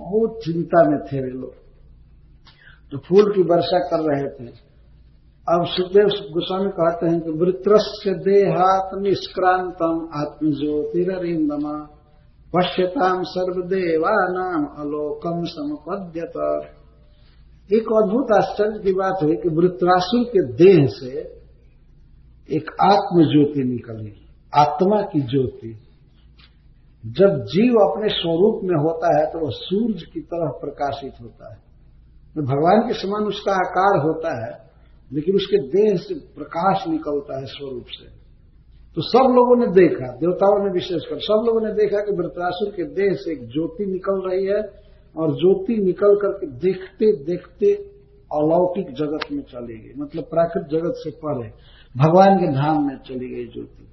बहुत चिंता में थे वे लोग। तो फूल की वर्षा कर रहे थे। अब सुखदेव गोस्वामी कहते हैं कि वृत्रस्य देहात निष्क्रांतम आत्मज्योतिरिंदमा पश्यताम सर्वदेवानाम अलोकम समपद्यत। एक अद्भुत आश्चर्य की बात है कि वृत्रासुर के देह से एक आत्म ज्योति निकली। आत्मा की ज्योति। जब जीव अपने स्वरूप में होता है तो वह सूर्य की तरह प्रकाशित होता है। तो भगवान के समान उसका आकार होता है, लेकिन उसके देह से प्रकाश निकलता है स्वरूप से। तो सब लोगों ने देखा, देवताओं ने विशेषकर सब लोगों ने देखा कि वृत्रासुर के देह से एक ज्योति निकल रही है और ज्योति निकल करके देखते देखते अलौकिक जगत में चली गई मतलब प्राकृत जगत से परे, भगवान के धाम में चली गई ज्योति।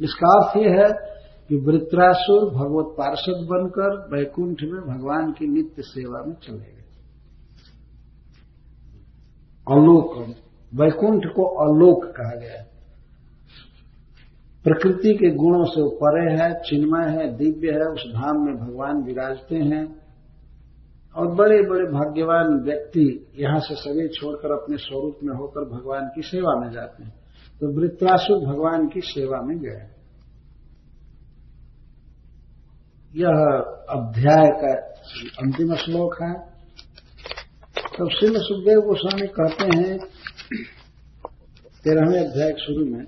इसका अर्थ यह है कि वृत्रासुर भगवत पार्षद बनकर वैकुंठ में भगवान की नित्य सेवा में चले गए। अलोक, वैकुंठ को अलोक कहा गया। प्रकृति के गुणों से परे है, चिन्मय है, दिव्य है, उस धाम में भगवान विराजते हैं। और बड़े बड़े भाग्यवान व्यक्ति यहाँ से सभी छोड़कर अपने स्वरूप में होकर भगवान की सेवा में जाते हैं। तो वृत्रासुर भगवान की सेवा में गए। यह अध्याय का अंतिम श्लोक है। तब श्री सुखदेव गोस्वामी कहते हैं, तेरहवें अध्याय शुरू में,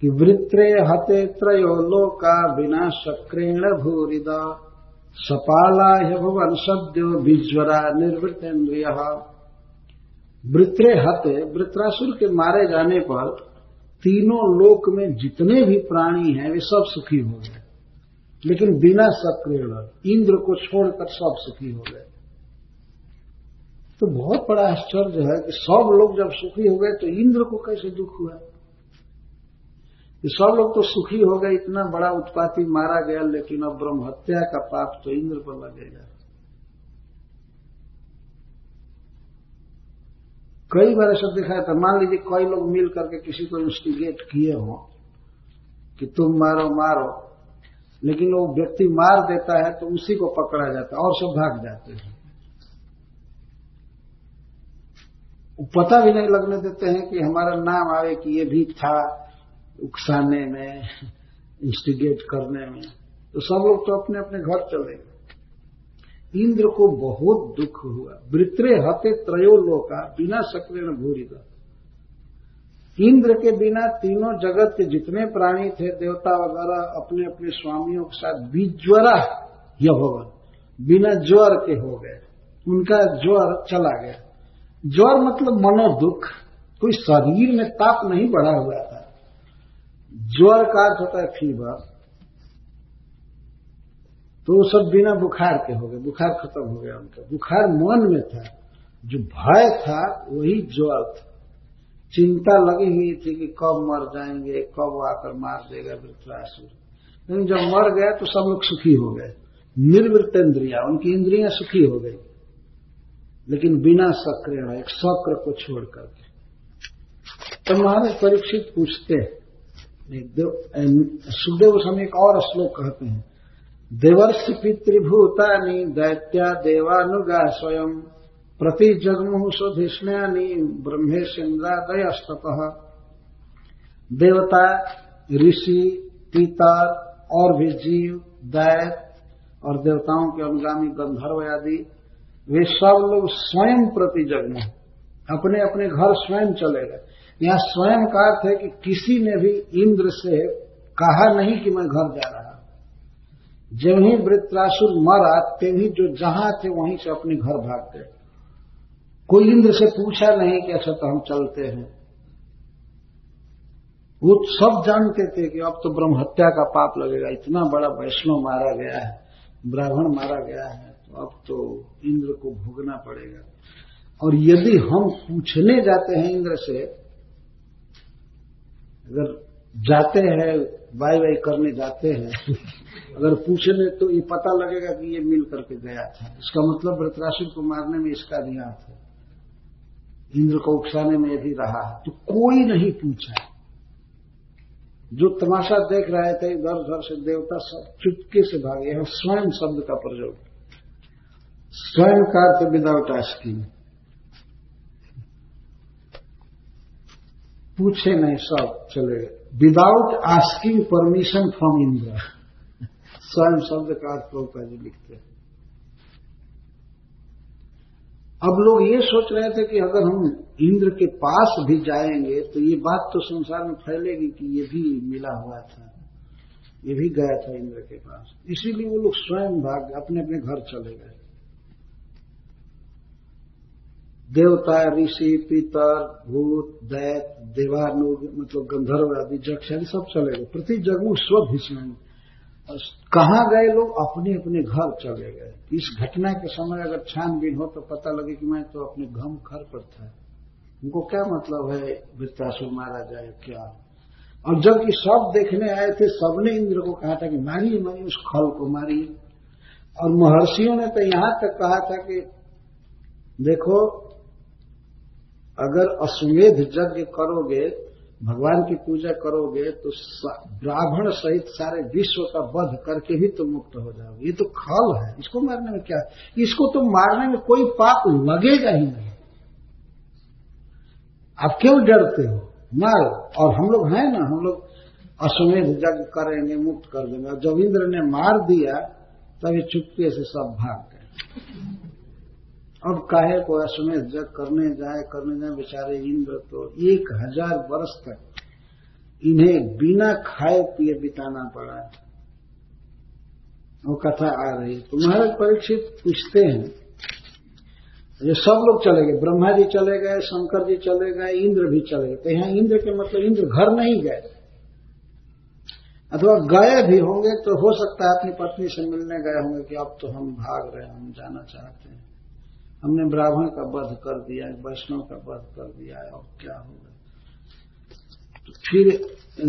कि वृत्रे हते त्रयो लोका बिना शक्रेण भूरिदा सपाला भवन सद्यो विज्वरा निर्वृतेन्द्रिय। वृत्रे हते, वृत्रासुर के मारे जाने पर तीनों लोक में जितने भी प्राणी हैं, वे सब सुखी हो गए। लेकिन बिना सक्रिय इंद्र को छोड़कर सब सुखी हो गए। तो बहुत बड़ा आश्चर्य है कि सब लोग जब सुखी हो गए तो इंद्र को कैसे दुख हुआ? कि सब लोग तो सुखी हो गए, इतना बड़ा उत्पाती मारा गया, लेकिन अब ब्रह्म हत्या का पाप तो इंद्र पर लगेगा। कई बार ऐसा दिखाया था, मान लीजिए कई लोग मिल करके किसी को इंस्टिगेट किए हो, कि तुम मारो मारो लेकिन वो व्यक्ति मार देता है तो उसी को पकड़ा जाता है और सब भाग जाते हैं। पता भी नहीं लगने देते हैं कि हमारा नाम आवे कि ये भी था उकसाने में इंस्टिगेट करने में। तो सब लोग तो अपने अपने घर चले गए। इंद्र को बहुत दुख हुआ। वृत्रे हते त्रयो लोका, बिना सक्रिय भूरी इंद्र के बिना तीनों जगत के जितने प्राणी थे, देवता वगैरह अपने अपने स्वामियों के साथ बिज्वरा यहोवन बिना ज्वर के हो गए। उनका ज्वर चला गया। ज्वर मतलब मनोदुख। कोई शरीर में ताप नहीं बढ़ा हुआ था। ज्वर का अर्थ होता है फीवर तो वो सब बिना बुखार के हो गए। बुखार खत्म हो गया उनका। बुखार मन में था। जो भय था, वही ज्वर था। चिंता लगी हुई थी कि कब मर जाएँगे, कब आकर मार देगा वृत्रासुर लेकिन जब मर गया तो सब लोग सुखी हो गए। निर्वृत इंद्रिया, उनकी इंद्रियाँ सुखी हो गई। लेकिन बिना सक्रिय एक शक्र को छोड़ करके। तो महाराज परीक्षित पूछते सुखदेव गोस्वामी एक और श्लोक कहते हैं, देवर्ष पितृभूतानि दैत्या देवानुगा स्वयं। प्रति जगमु स्वधिष्ण्यानि ब्रह्मेशेन्द्रादयस्तप देवता, ऋषि पितर और भी जीव दैत और देवताओं के अनुगामी गंधर्व आदि, वे सब लोग स्वयं प्रति जगमु अपने अपने घर स्वयं चले गए। यहाँ स्वयं का अर्थ है कि किसी ने भी इंद्र से कहा नहीं कि मैं घर जा रहा। जब ही वृत्रासुर मरा, तभी जो जहाँ थे वहीं से अपने घर भाग गए। कोई इंद्र से पूछा नहीं कि अच्छा तो हम चलते हैं। वो सब जानते थे कि अब तो ब्रह्म हत्या का पाप लगेगा। इतना बड़ा वैष्णव मारा गया है, ब्राह्मण मारा गया है तो अब तो इंद्र को भोगना पड़ेगा। और यदि हम पूछने जाते हैं इंद्र से, अगर जाते हैं बाई वाई करने जाते हैं, अगर पूछने तो ये पता लगेगा कि ये मिल करके गया था। इसका मतलब वृतराशि को मारने में इसका हाथ है। इंद्र को उकसाने में यदि रहा तो कोई नहीं पूछा जो तमाशा देख रहे थे, इधर उधर से देवता सब चुपके से भागे हैं, स्वयं शब्द का प्रयोग। स्वयं का अर्थ विदाउट आस्किंग पूछे नहीं, सब चले गए। Without asking permission from Indra स्वयं शब्द का अर्थ प्रभुपा जी लिखते हैं। अब लोग ये सोच रहे थे कि अगर हम इंद्र के पास भी जाएँगे तो ये बात तो संसार में फैलेगी कि ये भी मिला हुआ था। ये भी गया था इंद्र के पास। इसीलिए वो लोग स्वयं भाग अपने अपने घर चले गए। देवता, ऋषि, पितर, भूत, दैत देवानुग मतलब गंधर्व आदि, जक्ष सब चले गए। प्रति जगमु स्व कहा गए लोग? अपने अपने घर चले गए। इस घटना के समय अगर छानबीन हो तो पता लगे कि मैं तो अपने घम घर पर था। उनको क्या मतलब है वृत्तासुर मारा जाए, क्या? और जबकि सब देखने आए थे, सबने इंद्र को कहा था कि मारिए मारिए, उस खल को मारिए। और महर्षियों ने तो यहाँ तक कहा था कि देखो, अगर अश्वमेध यज्ञ करोगे भगवान की पूजा करोगे तो ब्राह्मण सहित सारे विश्व का वध करके ही तुम मुक्त हो जाओगे। ये तो खल है। इसको मारने में क्या? इसको तो मारने में कोई पाप लगेगा ही नहीं। आप क्यों डरते हो? मारो। और हम लोग हैं ना, हम लोग अश्वमेध यज्ञ करेंगे, मुक्त कर देंगे। जब इंद्र ने मार दिया, तभी चुपके से सब भाग गए। अब काहे को अश्वमेध जग करने जाए करने जाए, बेचारे इंद्र तो एक हज़ार वर्ष तक इन्हें बिना खाए पिए बिताना पड़ा। वो कथा आ रही है। तो महाराज परीक्षित पूछते हैं। ये सब लोग चले गए। ब्रह्मा जी चले गए, शंकर जी चले गए, इंद्र भी चले गए। तो यहाँ इंद्र के मतलब इंद्र घर नहीं गए। अथवा गए भी होंगे तो हो सकता है अपनी पत्नी से मिलने गए होंगे कि अब तो हम भाग रहे हैं, हम जाना चाहते हैं। हमने ब्राह्मण का वध कर दिया है वैष्णव का वध कर दिया है, और क्या होगा? तो फिर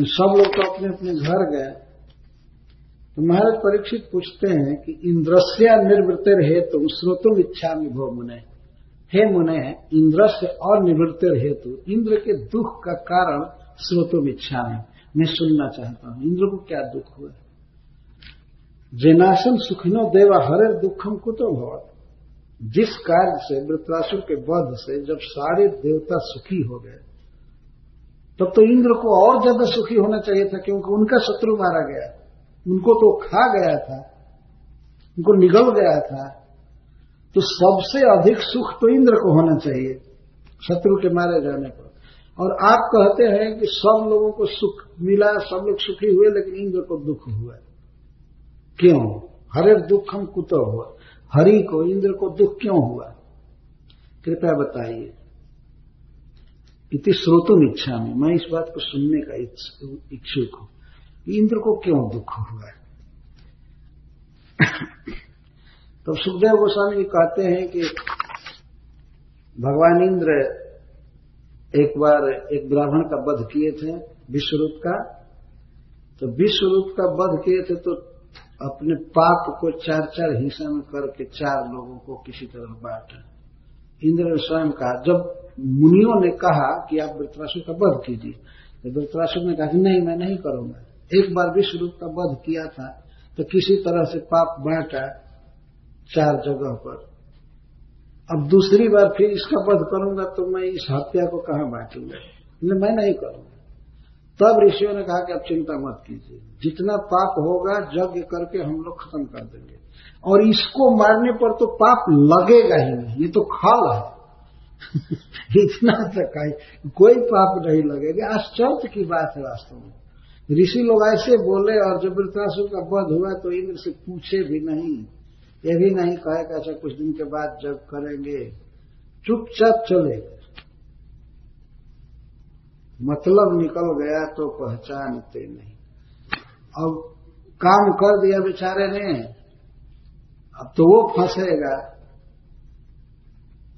सब लोग तो अपने अपने घर गए। तो महाराज परीक्षित पूछते हैं कि इंद्रस्या निर्वृत्तिर हेतु, स्रोतुम इच्छा में भो मुने। हे मुने, इंद्रस्य और निवृत्तिर हेतु, इंद्र के दुख का कारण स्रोतुम इच्छा में मैं सुनना चाहता हूँ, इंद्र को क्या दुख हुआ? जेनाशन सुखिनो देवा हरे दुखम कुतो भवत। जिस कार्य से वृत्रासुर के वध से जब सारे देवता सुखी हो गए, तब तो इंद्र को और ज़्यादा सुखी होना चाहिए था क्योंकि उनका शत्रु मारा गया। उनको तो खा गया था, उनको निगल गया था। तो सबसे अधिक सुख तो इंद्र को होना चाहिए, शत्रु के मारे जाने पर। और आप कहते हैं कि सब लोगों को सुख मिला, सब लोग सुखी हुए, लेकिन इंद्र को दुख हुआ। क्यों? हरे दुख हम कुत हुआ? हरि को, इंद्र को दुख क्यों हुआ? कृपया बताइए। इति श्रोतुम इच्छा में मैं इस बात को सुनने का इच्छुक हूँ इंद्र को क्यों दुख हुआ है? तो सुखदेव गोस्वामी जी कहते हैं कि भगवान इंद्र एक बार एक ब्राह्मण का वध किए थे, विश्वरूप का। तो विश्वरूप का वध किए थे तो अपने पाप को चार चार हिस्सा में करके चार लोगों को किसी तरह बांटा इंद्र ने स्वयं कहा, जब मुनियों ने कहा कि आप वृत्रासुर का वध कीजिए तो वृत्रासुर ने कहा कि नहीं, मैं नहीं करूँगा। एक बार विश्व रूप का वध किया था तो किसी तरह से पाप बांटा चार जगह पर। अब दूसरी बार फिर इसका वध करूँगा तो मैं इस हत्या को कहाँ बांटूँगा? मैं नहीं करूँगा। तब ऋषियों ने कहा कि अब चिंता मत कीजिए। जितना पाप होगा, यज्ञ करके हम लोग खत्म कर देंगे। और इसको मारने पर तो पाप लगेगा ही नहीं, ये तो खाल है। इतना तक आई कोई पाप नहीं लगेगा। आश्चर्य की बात है वास्तव में। ऋषि लोग ऐसे बोले और जब वृतासुर का वध हुआ तो इंद्र से पूछे भी नहीं। ये भी नहीं कहे कि अच्छा कुछ दिन के बाद जब करेंगे। चुपचाप चले मतलब निकल गया तो पहचानते नहीं। अब काम कर दिया बेचारे ने, अब तो वो फंसेगा।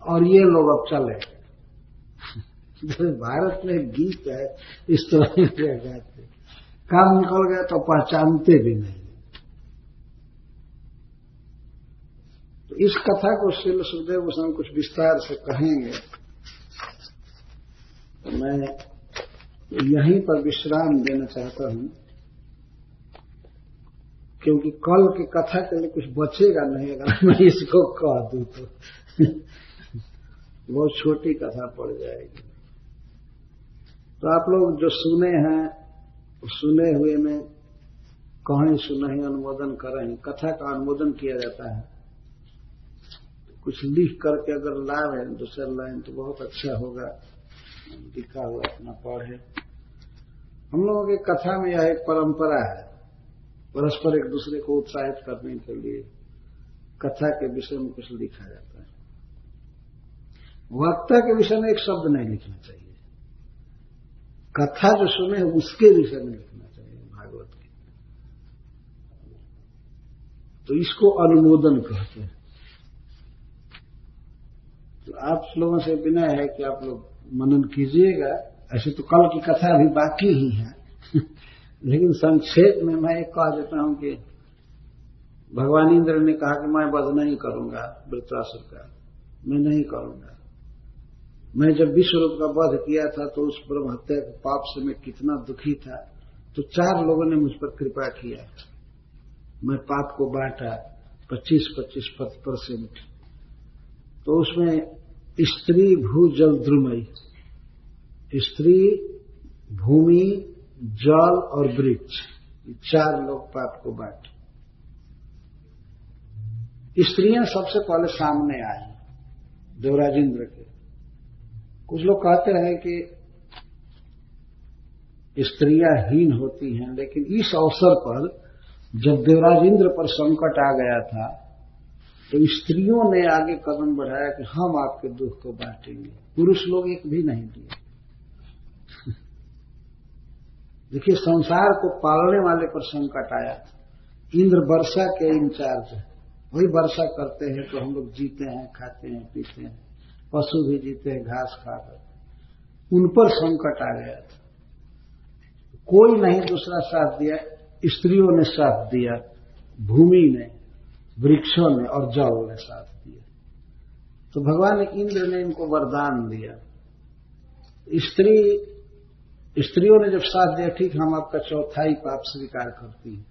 और ये लोग अब चले। भारत में गीत है, इस तरह गाते। काम निकल गया तो पहचानते भी नहीं। तो इस कथा को शिल सुखदेव कुछ विस्तार से कहेंगे। तो मैं यहीं पर विश्राम देना चाहता हूँ, क्योंकि कल की कथा के लिए कुछ बचेगा नहीं, अगर मैं इसको कह दू तो। बहुत छोटी कथा पड़ जाएगी। तो आप लोग जो सुने हैं, सुने हुए में कहीं सुना अनुमोदन करें। कथा का अनुमोदन किया जाता है। कुछ लिख करके अगर लाए दूसरे लाइन तो बहुत अच्छा होगा। लिखा हुआ अपना पढ़े। हम लोगों की कथा में यह एक परंपरा है, परस्पर एक दूसरे को उत्साहित करने के लिए कथा के विषय में कुछ लिखा जाता है। वक्ता के विषय में एक शब्द नहीं लिखना चाहिए। कथा जो सुने, उसके विषय में लिखना चाहिए, भागवत के। तो इसको अनुमोदन कहते हैं। तो आप लोगों से बिना है कि आप लोग मनन कीजिएगा ऐसे तो कल की कथा अभी बाकी ही है। लेकिन संक्षेप में मैं एक कह देता हूँ कि भगवान इंद्र ने कहा कि मैं वध नहीं करूँगा, वृत्रासुर का। मैं नहीं करूँगा। मैं जब विश्व रूप का वध किया था तो उस ब्रह्म हत्या के पाप से मैं कितना दुखी था तो चार लोगों ने मुझ पर कृपा किया मैं पाप को बांटा 25-25 परसेंट तो उसमें स्त्री, भू, जल, द्रुमई। स्त्री, भूमि, जल और वृक्ष। चार लोग पाप को बांटे। स्त्रियाँ सबसे पहले सामने आई देवराज इंद्र के। कुछ लोग कहते हैं कि स्त्रियाँ हीन होती हैं, लेकिन इस अवसर पर जब देवराज इंद्र पर संकट आ गया था तो स्त्रियों ने आगे कदम बढ़ाया कि हम आपके दुख को बांटेंगे। पुरुष लोग एक भी नहीं दिए। देखिए, संसार को पालने वाले पर संकट आया इंद्र वर्षा के इंचार्ज है। वही वर्षा करते हैं तो हम लोग जीते हैं, खाते हैं, पीते हैं। पशु भी जीते हैं, घास खाकर उन पर संकट आ गया था। कोई नहीं दूसरा साथ दिया। स्त्रियों ने साथ दिया, भूमि ने, वृक्षों ने और जल ने साथ दिया। तो भगवान इंद्र ने इनको वरदान दिया। स्त्री स्त्रियों ने जब साथ दिया, ठीक, हम आपका चौथाई पाप स्वीकार करती हैं।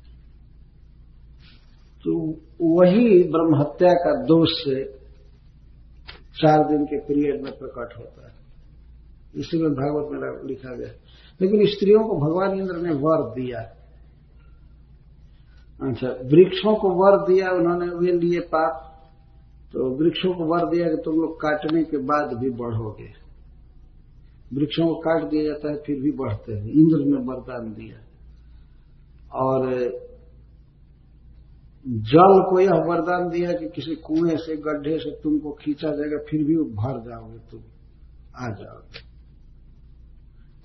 तो वही ब्रह्म हत्या का दोष से चार दिन के पीरियड में प्रकट होता है। इसी में भागवत में लिखा गया लेकिन स्त्रियों को भगवान इंद्र ने वर दिया। अच्छा वृक्षों को वर दिया, उन्होंने वे लिए पाप। तो वृक्षों को वर दिया कि तुम लोग काटने के बाद भी बढ़ोगे। वृक्षों को काट दिया जाता है, फिर भी बढ़ते हैं। इंद्र ने वरदान दिया और, जल को यह वरदान दिया कि किसी कुएँ से, गड्ढे से तुमको खींचा जाएगा, फिर भी भर जाओगे तुम, आ जाओगे।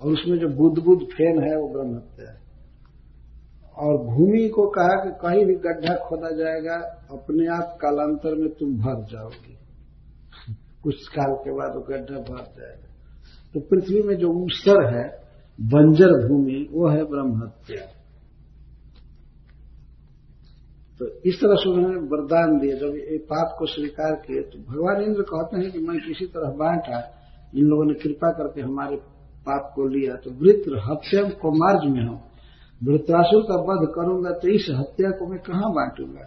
और उसमें जो बुद्ध बुद्ध फेन है, वो ब्रह्म हत्या है। और भूमि को कहा कि कहीं भी गड्ढा खोदा जाएगा, अपने आप कालांतर में तुम भर जाओगे। कुछ काल के बाद वो गड्ढा भर जाएगा। तो पृथ्वी में जो ऊसर है, बंजर भूमि, वो है ब्रह्म हत्या तो इस तरह से उन्होंने वरदान दिया। जब ये पाप को स्वीकार किए तो भगवान इंद्र कहते हैं कि मैं किसी तरह बांटा, इन लोगों ने कृपा करके हमारे पाप को लिया तो वृत्र हत्या को मार्ज में हूँ। वृत्रासुर का वध करूँगा तो इस हत्या को मैं कहाँ बांटूँगा?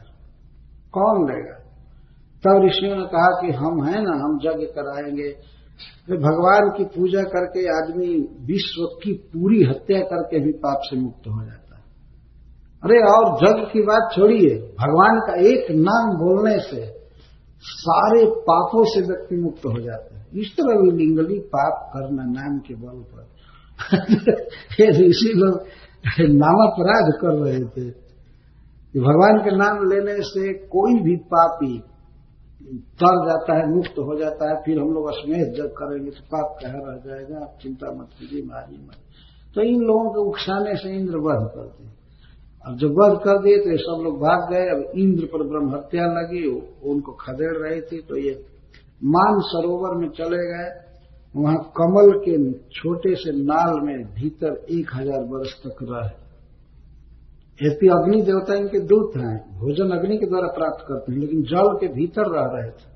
कौन लेगा? तब ऋषियों ने कहा कि हम हैं ना, हम यज्ञ कराएँगे। तो भगवान की पूजा करके आदमी विश्व की पूरी हत्या करके भी पाप से मुक्त हो जाता है। अरे, और जग की बात छोड़िए। भगवान का एक नाम बोलने से सारे पापों से व्यक्ति मुक्त हो जाता है। इस तरह भी लिंगली पाप करना नाम के बल पर। ऋषि लोग नाम अपराध कर रहे थे। भगवान के नाम लेने से कोई भी पापी तर जाता है, मुक्त हो जाता है, फिर हम लोग स्नेह जब करेंगे तो पाप कह रह जाएगा? आप चिंता मत कीजिए, मारिए मत। तो इन लोगों के उकसाने से इंद्र वध कर दिए। अब जब वध कर दिए तो ये सब लोग भाग गए। अब इंद्र पर ब्रह्म हत्या लगी उनको खदेड़ रही थी तो ये मान सरोवर में चले गए। वहाँ कमल के छोटे से नाल में भीतर एक हज़ार वर्ष तक रहे। यद्यपि अग्नि देवता इनके दूत हैं, भोजन अग्नि के द्वारा प्राप्त करते हैं, लेकिन जल के भीतर रह रहे थे।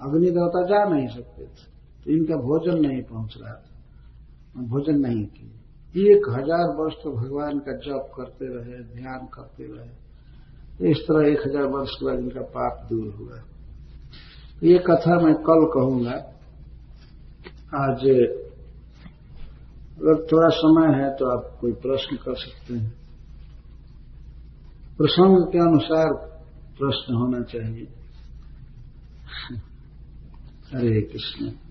अग्नि देवता जा नहीं सकते थे तो इनका भोजन नहीं पहुँच रहा था। भोजन नहीं किए। एक हज़ार वर्ष तो भगवान का जप करते रहे, ध्यान करते रहे। इस तरह एक हज़ार वर्ष के बाद इनका पाप दूर हुआ। ये कथा मैं कल कहूँगा। आज, अगर थोड़ा समय है तो आप कोई प्रश्न कर सकते हैं। प्रसंग के अनुसार प्रश्न होना चाहिए। हरे कृष्ण।